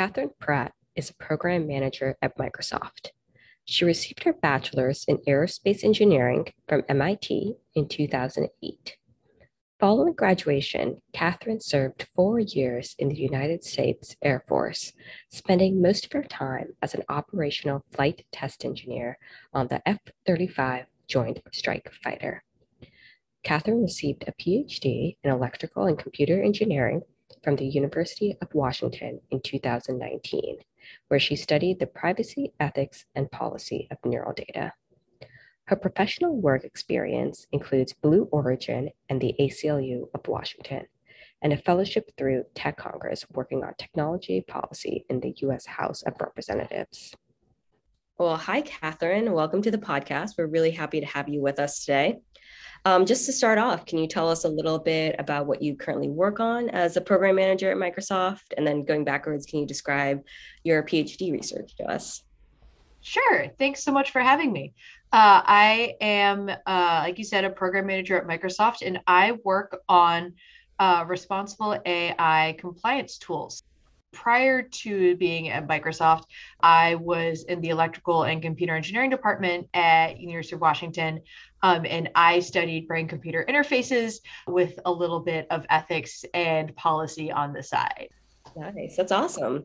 Catherine Pratt is a program manager at Microsoft. She received her bachelor's in aerospace engineering from MIT in 2008. Following graduation, Catherine served four years in the United States Air Force, spending most of her time as an operational flight test engineer on the F 35 Joint Strike Fighter. Catherine received a PhD in electrical and computer engineering from the University of Washington in 2019, where she studied the privacy, ethics, and policy of neural data. Her professional work experience includes Blue Origin and the ACLU of Washington, and a fellowship through Tech Congress working on technology policy in the US House of Representatives. Well, hi, Catherine. Welcome to the podcast. We're really happy to have you with us today. Um, just to start off, can you tell us a little bit about what you currently work on as a program manager at Microsoft? And then going backwards, can you describe your PhD research to us? Sure. Thanks so much for having me. Uh, I am, uh, like you said, a program manager at Microsoft, and I work on uh, responsible AI compliance tools prior to being at Microsoft, I was in the electrical and computer engineering department at University of Washington. Um, and I studied brain computer interfaces with a little bit of ethics and policy on the side. Nice. That's awesome.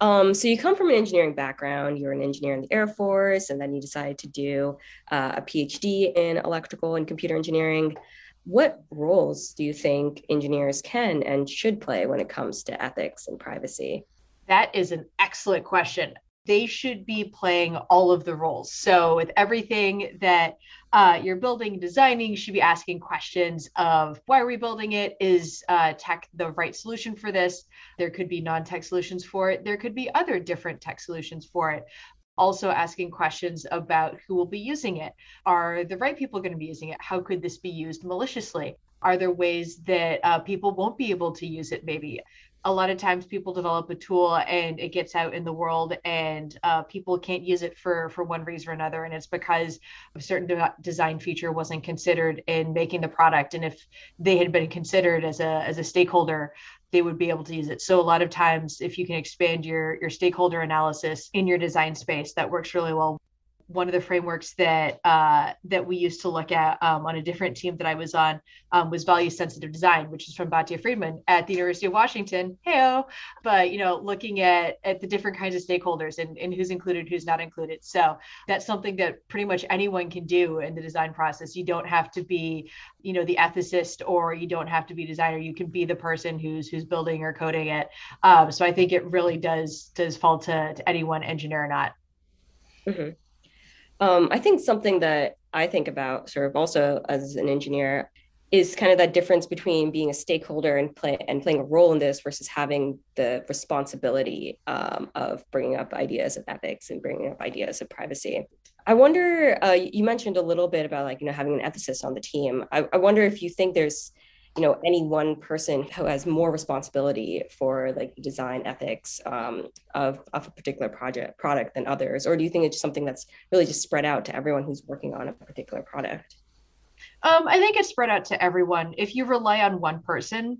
Um, so you come from an engineering background. You're an engineer in the Air Force, and then you decided to do uh, a PhD in electrical and computer engineering what roles do you think engineers can and should play when it comes to ethics and privacy? That is an excellent question. They should be playing all of the roles. So, with everything that uh, you're building, designing, you should be asking questions of why are we building it? Is uh, tech the right solution for this? There could be non tech solutions for it. There could be other different tech solutions for it also asking questions about who will be using it. Are the right people going to be using it? How could this be used maliciously? Are there ways that uh, people won't be able to use it? Maybe a lot of times people develop a tool and it gets out in the world and uh, people can't use it for for one reason or another and it's because a certain de- design feature wasn't considered in making the product and if they had been considered as a as a stakeholder they would be able to use it. So a lot of times if you can expand your your stakeholder analysis in your design space, that works really well one of the frameworks that uh, that we used to look at um, on a different team that I was on um, was value sensitive design, which is from Batya Friedman at the University of Washington. Heyo, but you know, looking at at the different kinds of stakeholders and, and who's included, who's not included. So that's something that pretty much anyone can do in the design process. You don't have to be, you know, the ethicist or you don't have to be designer. You can be the person who's who's building or coding it. Um, so I think it really does does fall to, to anyone, engineer or not. Mm-hmm. Um, I think something that I think about sort of also as an engineer is kind of that difference between being a stakeholder and play and playing a role in this versus having the responsibility um, of bringing up ideas of ethics and bringing up ideas of privacy. I wonder. Uh, you mentioned a little bit about like you know having an ethicist on the team. I, I wonder if you think there's you know any one person who has more responsibility for like design ethics um, of, of a particular project product than others? Or do you think it's something that's really just spread out to everyone who's working on a particular product? Um, i think it's spread out to everyone. If you rely on one person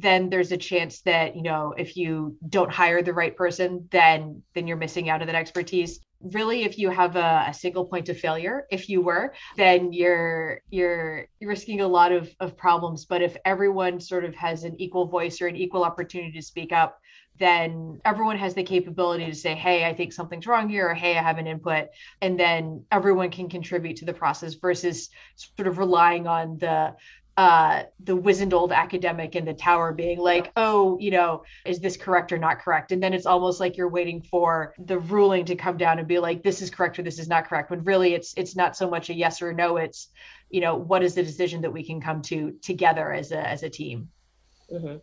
then there's a chance that you know if you don't hire the right person then then you're missing out on that expertise. Really if you have a, a, single point of failure if you were then you're you're you're risking a lot of, of problems. But if everyone sort of has an equal voice or an equal opportunity to speak up then everyone has the capability to say hey i think something's wrong here or hey i have an input and then everyone can contribute to the process versus sort of relying on the uh, the wizened old academic in the tower being like, oh, you know, is this correct or not correct? And then it's almost like you're waiting for the ruling to come down and be like, this is correct or this is not correct. When really it's it's not so much a yes or a no. It's, you know, what is the decision that we can come to together as a as a team. Mm-hmm.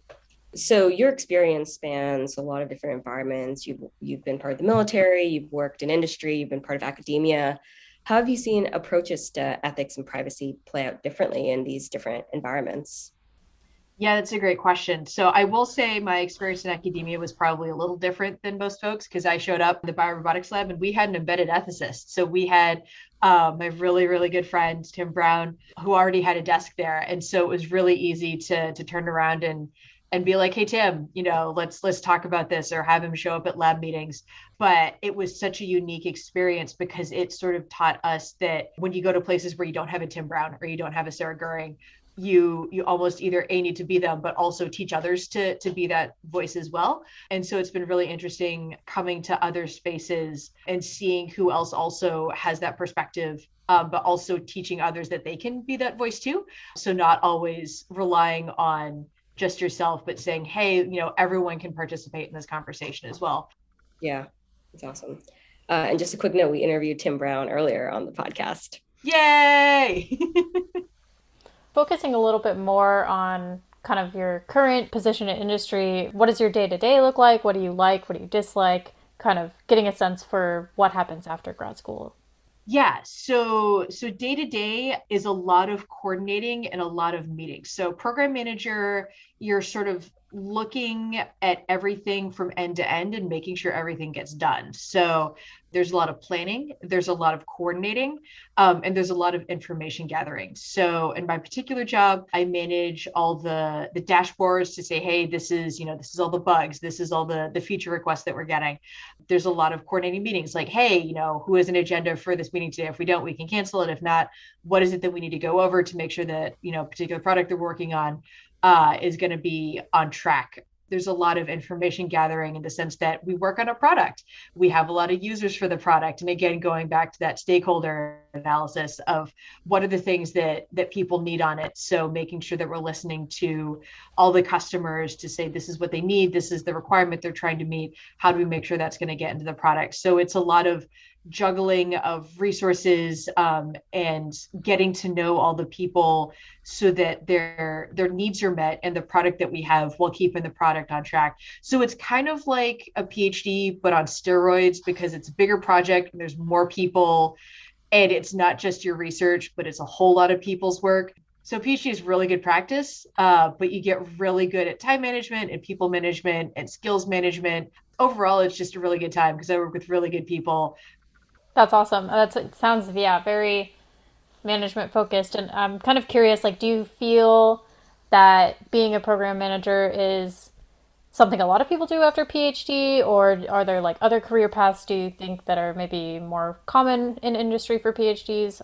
So your experience spans a lot of different environments. You've you've been part of the military, you've worked in industry, you've been part of academia. How have you seen approaches to ethics and privacy play out differently in these different environments? Yeah, that's a great question. So I will say my experience in academia was probably a little different than most folks because I showed up in the biorobotics lab and we had an embedded ethicist. So we had um, my really, really good friend, Tim Brown, who already had a desk there. And so it was really easy to, to turn around and and be like, hey Tim, you know, let's let's talk about this or have him show up at lab meetings. But it was such a unique experience because it sort of taught us that when you go to places where you don't have a Tim Brown or you don't have a Sarah Goering, you you almost either a need to be them but also teach others to to be that voice as well and so it's been really interesting coming to other spaces and seeing who else also has that perspective um, but also teaching others that they can be that voice too so not always relying on just yourself but saying hey you know everyone can participate in this conversation as well yeah it's awesome uh, and just a quick note we interviewed tim brown earlier on the podcast yay focusing a little bit more on kind of your current position in industry. What does your day to day look like? What do you like? What do you dislike? Kind of getting a sense for what happens after grad school. Yeah, so so day to day is a lot of coordinating and a lot of meetings. So program manager, you're sort of looking at everything from end to end and making sure everything gets done. So there's a lot of planning, there's a lot of coordinating, um, and there's a lot of information gathering. So in my particular job, I manage all the the dashboards to say, hey, this is you know this is all the bugs, this is all the the feature requests that we're getting. There's a lot of coordinating meetings, like, hey, you know, who has an agenda for this meeting today? If we don't, we can cancel it. If not, what is it that we need to go over to make sure that you know particular product they're working on uh, is going to be on track. There's a lot of information gathering in the sense that we work on a product. We have a lot of users for the product. And again, going back to that stakeholder analysis of what are the things that that people need on it. So making sure that we're listening to all the customers to say this is what they need, this is the requirement they're trying to meet. How do we make sure that's going to get into the product? So it's a lot of juggling of resources um, and getting to know all the people so that their their needs are met and the product that we have while keeping the product on track. So it's kind of like a phd but on steroids because it's a bigger project and there's more people. And it's not just your research but it's a whole lot of people's work. So phd is really good practice uh, but you get really good at time management and people management and skills management. Overall it's just a really good time because i work with really good people that's awesome. That's it sounds yeah, very management focused and I'm kind of curious like do you feel that being a program manager is something a lot of people do after PhD or are there like other career paths do you think that are maybe more common in industry for PhDs?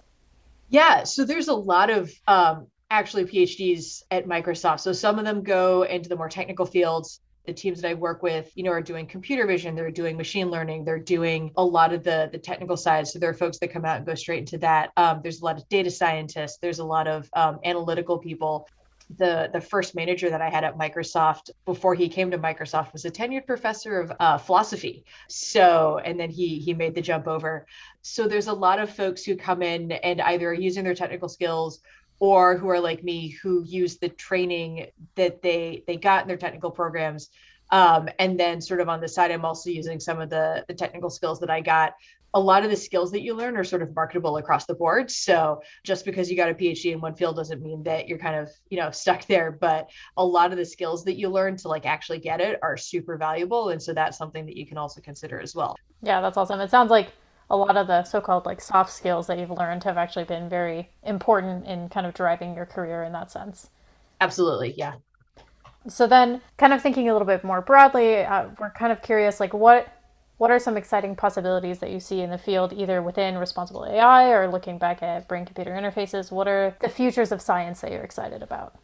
Yeah, so there's a lot of um actually PhDs at Microsoft. So some of them go into the more technical fields the teams that I work with, you know, are doing computer vision, they're doing machine learning, they're doing a lot of the the technical side. So there are folks that come out and go straight into that. Um, there's a lot of data scientists, there's a lot of um, analytical people. The the first manager that I had at Microsoft before he came to Microsoft was a tenured professor of uh, philosophy. So and then he he made the jump over. So there's a lot of folks who come in and either are using their technical skills or who are like me who use the training that they they got in their technical programs. Um, and then sort of on the side i'm also using some of the the technical skills that i got. A lot of the skills that you learn are sort of marketable across the board. So just because you got a phd in one field doesn't mean that you're kind of you know stuck there. But a lot of the skills that you learn to like actually get it are super valuable. And so that's something that you can also consider as well. Yeah that's awesome. It sounds like a lot of the so-called like soft skills that you've learned have actually been very important in kind of driving your career in that sense. Absolutely, yeah. So then, kind of thinking a little bit more broadly, uh, we're kind of curious, like what what are some exciting possibilities that you see in the field, either within responsible AI or looking back at brain-computer interfaces? What are the futures of science that you're excited about?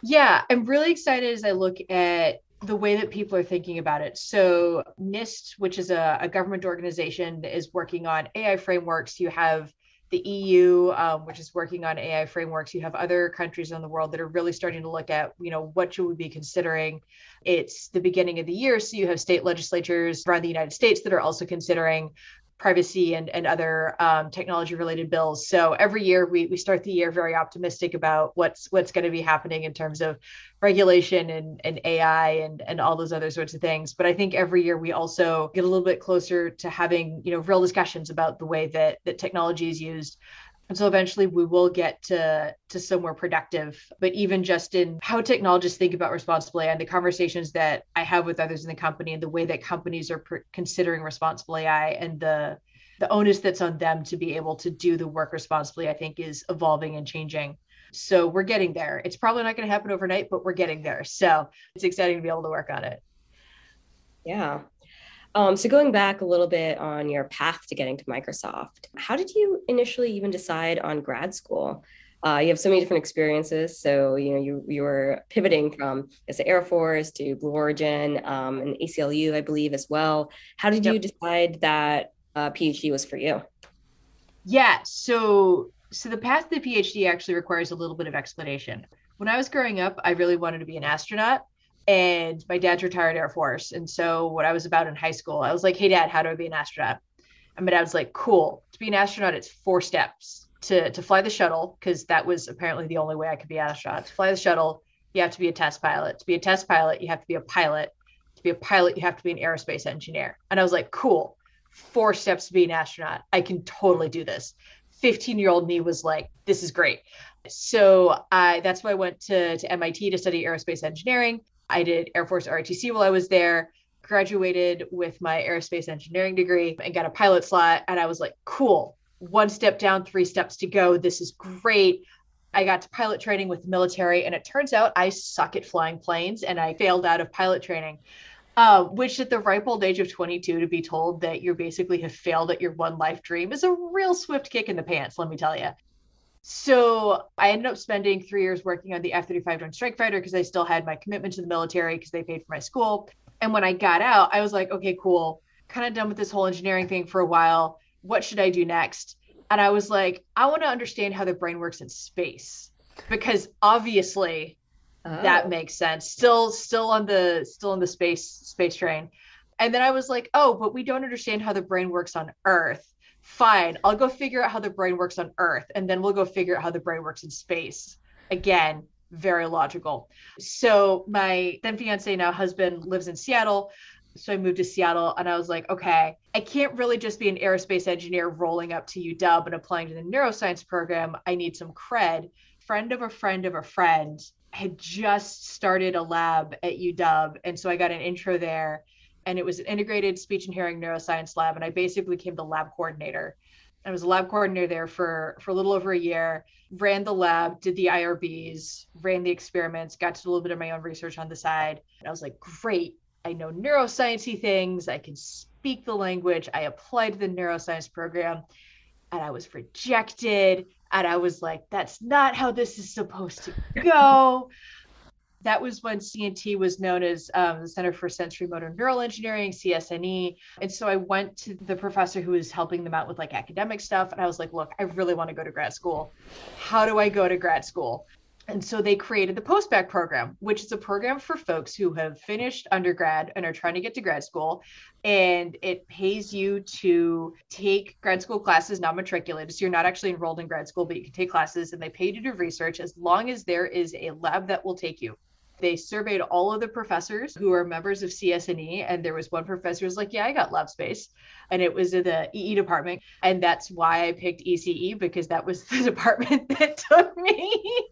Yeah, I'm really excited as I look at the way that people are thinking about it. So, NIST, which is a, a government organization, is working on AI frameworks. You have the EU, um, which is working on AI frameworks. You have other countries in the world that are really starting to look at, you know, what should we be considering? It's the beginning of the year, so you have state legislatures around the United States that are also considering privacy and, and other um, technology related bills. So every year we, we start the year very optimistic about what's what's going to be happening in terms of regulation and, and AI and, and all those other sorts of things. But I think every year we also get a little bit closer to having, you know, real discussions about the way that, that technology is used and so eventually we will get to to somewhere productive but even just in how technologists think about responsible ai and the conversations that i have with others in the company and the way that companies are pr- considering responsible ai and the the onus that's on them to be able to do the work responsibly i think is evolving and changing So we're getting there. It's probably not going to happen overnight, but we're getting there. So it's exciting to be able to work on it. Yeah. Um, so going back a little bit on your path to getting to Microsoft, how did you initially even decide on grad school? Uh, you have so many different experiences. So you know you you were pivoting from as the Air Force to Blue Origin um, and ACLU, I believe, as well. How did yep. you decide that uh, PhD was for you? Yeah. So so the path to the PhD actually requires a little bit of explanation. When I was growing up, I really wanted to be an astronaut and my dad's retired Air Force. And so what I was about in high school, I was like, hey dad, how do I be an astronaut? And my dad was like, cool. To be an astronaut, it's four steps. To to fly the shuttle, because that was apparently the only way I could be an astronaut. To fly the shuttle, you have to be a test pilot. To be a test pilot, you have to be a pilot. To be a pilot, you have to be an aerospace engineer. And I was like, cool. Four steps to be an astronaut. I can totally do this. 15 year old me was like, this is great. So I that's why I went to, to MIT to study aerospace engineering. I did Air Force ROTC while I was there, graduated with my aerospace engineering degree and got a pilot slot. And I was like, cool, one step down, three steps to go. This is great. I got to pilot training with the military, and it turns out I suck at flying planes and I failed out of pilot training. Uh, which at the ripe old age of 22 to be told that you basically have failed at your one life dream is a real swift kick in the pants let me tell you so I ended up spending three years working on the F 35 Joint Strike Fighter because I still had my commitment to the military because they paid for my school. And when I got out, I was like, okay, cool. Kind of done with this whole engineering thing for a while. What should I do next? And I was like, I want to understand how the brain works in space because obviously oh. that makes sense. Still, still on the still on the space space train. And then I was like, oh, but we don't understand how the brain works on Earth fine, I'll go figure out how the brain works on Earth, and then we'll go figure out how the brain works in space. Again, very logical. So my then fiance, now husband, lives in Seattle. So I moved to Seattle and I was like, okay, I can't really just be an aerospace engineer rolling up to UW and applying to the neuroscience program. I need some cred. Friend of a friend of a friend had just started a lab at UW. And so I got an intro there and it was an integrated speech and hearing neuroscience lab. And I basically became the lab coordinator. I was a lab coordinator there for, for a little over a year, ran the lab, did the IRBs, ran the experiments, got to do a little bit of my own research on the side. And I was like, great, I know neurosciencey things, I can speak the language. I applied to the neuroscience program and I was rejected. And I was like, that's not how this is supposed to go that was when CNT was known as um, the Center for Sensory Motor Neural Engineering, CSNE. And so I went to the professor who was helping them out with like academic stuff. And I was like, look, I really want to go to grad school. How do I go to grad school? And so they created the postbac program, which is a program for folks who have finished undergrad and are trying to get to grad school. And it pays you to take grad school classes non matriculated. So you're not actually enrolled in grad school, but you can take classes and they pay you to do research as long as there is a lab that will take you they surveyed all of the professors who are members of CSNE, and there was one professor who's like, "Yeah, I got lab space," and it was in the EE department, and that's why I picked ECE because that was the department that took me.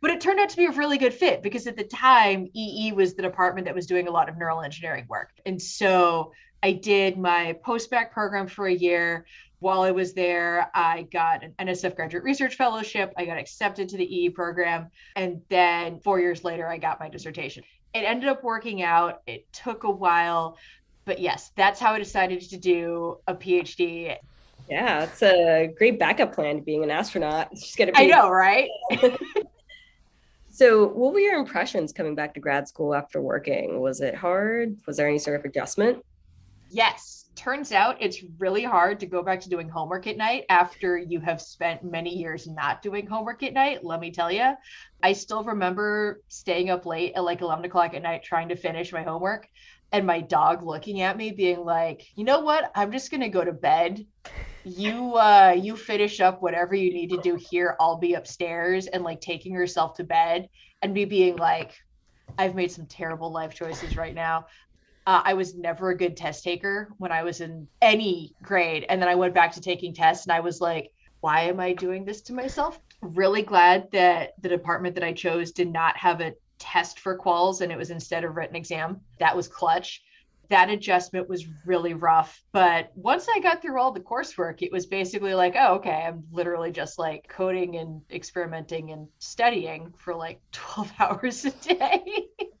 but it turned out to be a really good fit because at the time EE was the department that was doing a lot of neural engineering work, and so I did my postbac program for a year while I was there, I got an NSF graduate research fellowship. I got accepted to the EE program. And then four years later, I got my dissertation. It ended up working out. It took a while. But yes, that's how I decided to do a PhD. Yeah, it's a great backup plan to being an astronaut. It's just gonna be- I know, right? so, what were your impressions coming back to grad school after working? Was it hard? Was there any sort of adjustment? Yes turns out it's really hard to go back to doing homework at night after you have spent many years not doing homework at night. Let me tell you, I still remember staying up late at like 11 o'clock at night trying to finish my homework and my dog looking at me being like, you know what? I'm just going to go to bed. You, uh, you finish up whatever you need to do here. I'll be upstairs and like taking herself to bed and me being like, I've made some terrible life choices right now. Uh, I was never a good test taker when I was in any grade. And then I went back to taking tests and I was like, why am I doing this to myself? Really glad that the department that I chose did not have a test for quals and it was instead a written exam. That was clutch. that adjustment was really rough. But once I got through all the coursework, it was basically like, oh, okay, I'm literally just like coding and experimenting and studying for like 12 hours a day.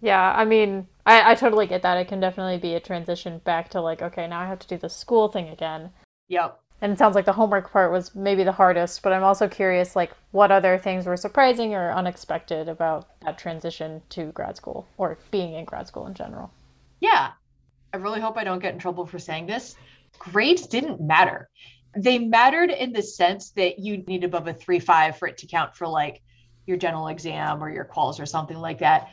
yeah, I mean, I, I totally get that. It can definitely be a transition back to like, okay, now I have to do the school thing again. Yep. And it sounds like the homework part was maybe the hardest, but I'm also curious like what other things were surprising or unexpected about that transition to grad school or being in grad school in general. Yeah. I really hope I don't get in trouble for saying this. Grades didn't matter. They mattered in the sense that you need above a 3.5 for it to count for like your general exam or your quals or something like that.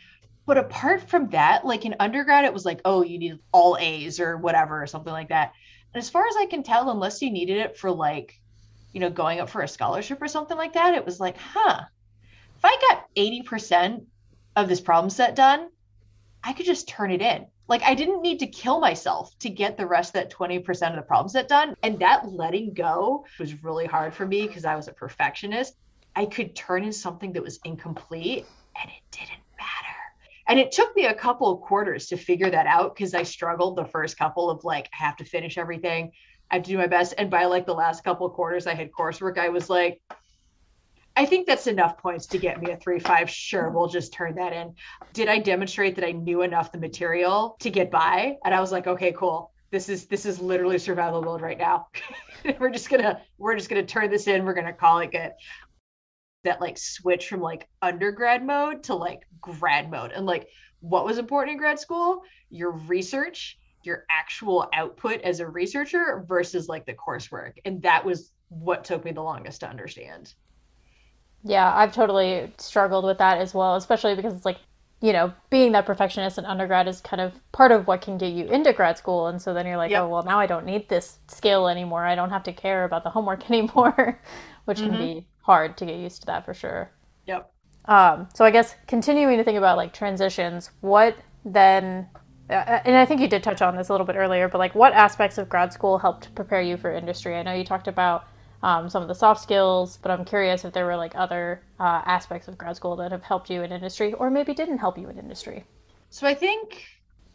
But apart from that, like in undergrad, it was like, oh, you need all A's or whatever, or something like that. And as far as I can tell, unless you needed it for like, you know, going up for a scholarship or something like that, it was like, huh, if I got 80% of this problem set done, I could just turn it in. Like I didn't need to kill myself to get the rest of that 20% of the problem set done. And that letting go was really hard for me because I was a perfectionist. I could turn in something that was incomplete and it didn't and it took me a couple of quarters to figure that out because I struggled the first couple of like, I have to finish everything. I have to do my best. And by like the last couple of quarters I had coursework, I was like, I think that's enough points to get me a three five. Sure, we'll just turn that in. Did I demonstrate that I knew enough the material to get by? And I was like, okay, cool. This is this is literally survival mode right now. we're just gonna we're just gonna turn this in. We're gonna call it good that like switch from like undergrad mode to like grad mode. And like what was important in grad school? Your research your actual output as a researcher versus like the coursework. And that was what took me the longest to understand. Yeah i've totally struggled with that as well especially because it's like you know being that perfectionist in undergrad is kind of part of what can get you into grad school. And so then you're like yep. oh well now i don't need this skill anymore. I don't have to care about the homework anymore which mm-hmm. can be hard to get used to that for sure. Yep. Um, so I guess continuing to think about like transitions, what then? Uh, and I think you did touch on this a little bit earlier, but like what aspects of grad school helped prepare you for industry? I know you talked about um, some of the soft skills, but I'm curious if there were like other uh, aspects of grad school that have helped you in industry, or maybe didn't help you in industry. So I think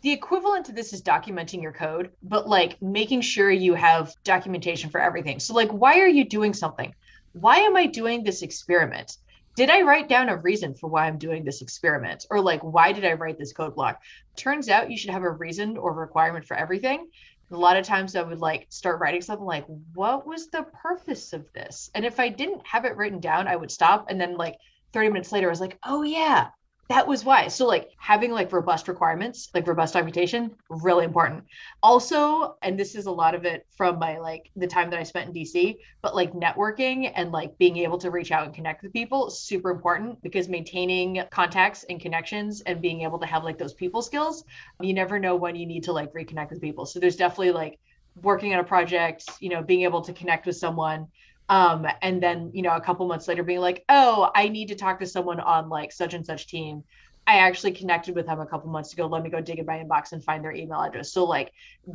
the equivalent to this is documenting your code, but like making sure you have documentation for everything. So like, why are you doing something? Why am I doing this experiment? Did I write down a reason for why I'm doing this experiment? Or like, why did I write this code block? Turns out you should have a reason or requirement for everything. A lot of times I would like start writing something like, what was the purpose of this? And if I didn't have it written down, I would stop. And then like 30 minutes later, I was like, oh yeah, that was why. So like having like robust requirements, like robust documentation, really important. Also, and this is a lot of it from my like the time that I spent in DC, but like networking and like being able to reach out and connect with people super important because maintaining contacts and connections and being able to have like those people skills, you never know when you need to like reconnect with people. So there's definitely like working on a project, you know, being able to connect with someone um, and then you know a couple months later being like oh i need to talk to someone on like such and such team i actually connected with them a couple months ago let me go dig in my inbox and find their email address so like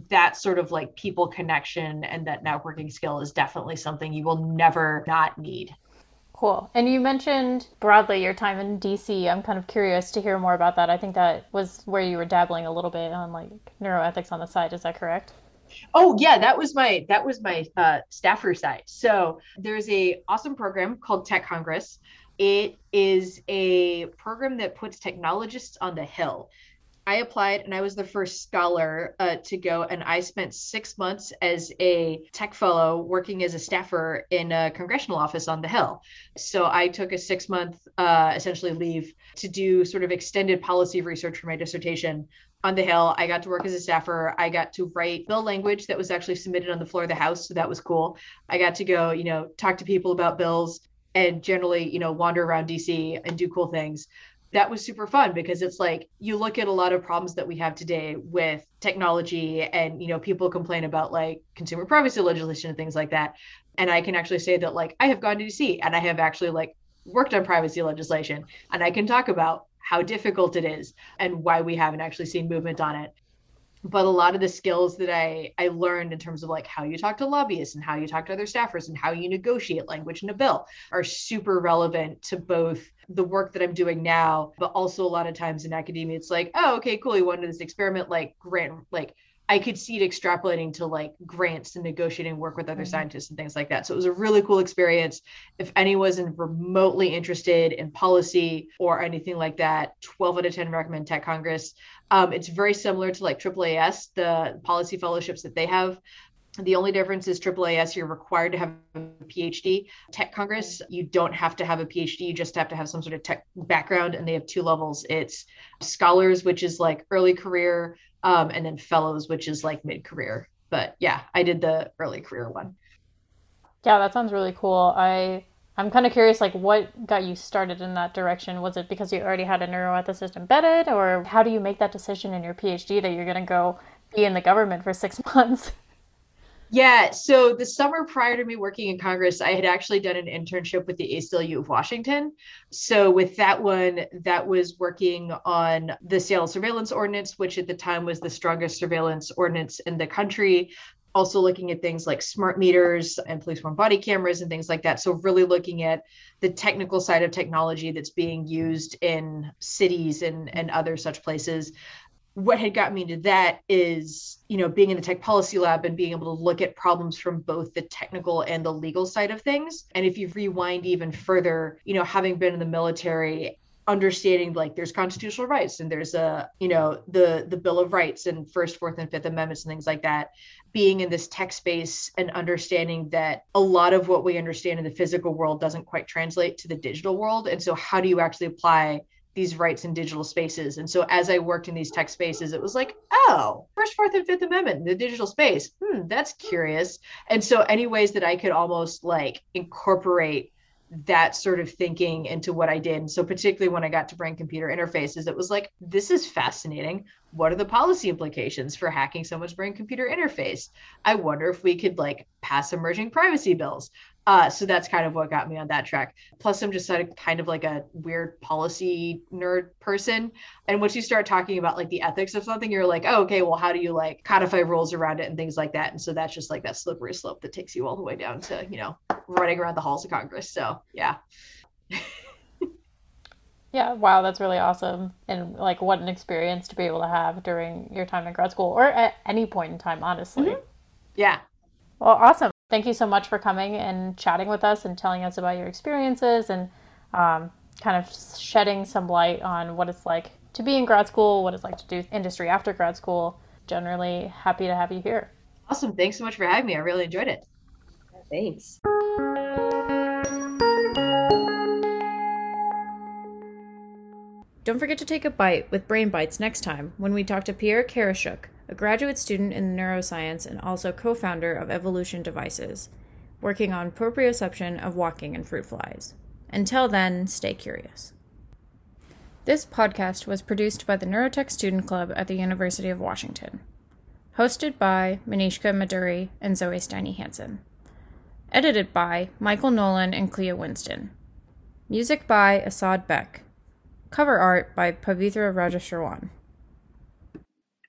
that sort of like people connection and that networking skill is definitely something you will never not need Cool. And you mentioned broadly your time in DC. I'm kind of curious to hear more about that. I think that was where you were dabbling a little bit on like neuroethics on the side. Is that correct? Oh yeah, that was my that was my uh, staffer side. So there's a awesome program called Tech Congress. It is a program that puts technologists on the hill. I applied and I was the first scholar uh, to go, and I spent six months as a tech fellow working as a staffer in a congressional office on the Hill. So I took a six month uh, essentially leave to do sort of extended policy research for my dissertation on the Hill. I got to work as a staffer. I got to write bill language that was actually submitted on the floor of the House. So that was cool. I got to go, you know, talk to people about bills and generally, you know, wander around DC and do cool things. That was super fun because it's like you look at a lot of problems that we have today with technology and, you know, people complain about like consumer privacy legislation and things like that. And I can actually say that like I have gone to DC and I have actually like worked on privacy legislation and I can talk about how difficult it is and why we haven't actually seen movement on it but a lot of the skills that I I learned in terms of like how you talk to lobbyists and how you talk to other staffers and how you negotiate language in a bill are super relevant to both the work that I'm doing now, but also a lot of times in academia, it's like, oh, okay, cool. You wanted this experiment, like grant, like I could see it extrapolating to like grants and negotiating work with other mm-hmm. scientists and things like that. So it was a really cool experience. If anyone wasn't remotely interested in policy or anything like that, 12 out of 10 recommend Tech Congress. Um, it's very similar to like AAAS, the policy fellowships that they have. The only difference is AAAS, you're required to have a PhD. Tech Congress, you don't have to have a PhD, you just have to have some sort of tech background, and they have two levels. It's scholars, which is like early career, um, and then fellows, which is like mid career. But yeah, I did the early career one. Yeah, that sounds really cool. I I'm kind of curious, like, what got you started in that direction? Was it because you already had a neuroethicist embedded, or how do you make that decision in your PhD that you're going to go be in the government for six months? Yeah. So the summer prior to me working in Congress, I had actually done an internship with the ACLU of Washington. So with that one, that was working on the Seattle Surveillance Ordinance, which at the time was the strongest surveillance ordinance in the country. Also looking at things like smart meters and police worn body cameras and things like that. So really looking at the technical side of technology that's being used in cities and, and other such places what had got me into that is you know being in the tech policy lab and being able to look at problems from both the technical and the legal side of things. And if you rewind even further you know having been in the military understanding like there's constitutional rights and there's a you know the the bill of rights and first fourth and fifth amendments and things like that being in this tech space and understanding that a lot of what we understand in the physical world doesn't quite translate to the digital world. And so how do you actually apply these rights in digital spaces. And so as I worked in these tech spaces, it was like, oh, first, fourth, and fifth amendment, the digital space. Hmm, that's curious. And so any ways that I could almost like incorporate that sort of thinking into what I did. And so particularly when I got to brain computer interfaces, it was like, this is fascinating. What are the policy implications for hacking someone's brain computer interface? I wonder if we could like pass emerging privacy bills. Uh, so that's kind of what got me on that track. Plus, I'm just a, kind of like a weird policy nerd person. And once you start talking about like the ethics of something, you're like, oh, okay, well, how do you like codify rules around it and things like that? And so that's just like that slippery slope that takes you all the way down to, you know, running around the halls of Congress. So, yeah. yeah, wow, that's really awesome. And like, what an experience to be able to have during your time in grad school or at any point in time, honestly. Mm-hmm. Yeah. Well, awesome. Thank you so much for coming and chatting with us and telling us about your experiences and um, kind of shedding some light on what it's like to be in grad school, what it's like to do industry after grad school. Generally, happy to have you here. Awesome. Thanks so much for having me. I really enjoyed it. Thanks. Don't forget to take a bite with Brain Bites next time when we talk to Pierre Karashchuk a graduate student in neuroscience and also co founder of Evolution Devices, working on proprioception of walking and fruit flies. Until then, stay curious. This podcast was produced by the Neurotech Student Club at the University of Washington. Hosted by Manishka Maduri and Zoe Steiny Hansen. Edited by Michael Nolan and Clea Winston. Music by Assad Beck. Cover art by Pavitra Rajeshwarwan.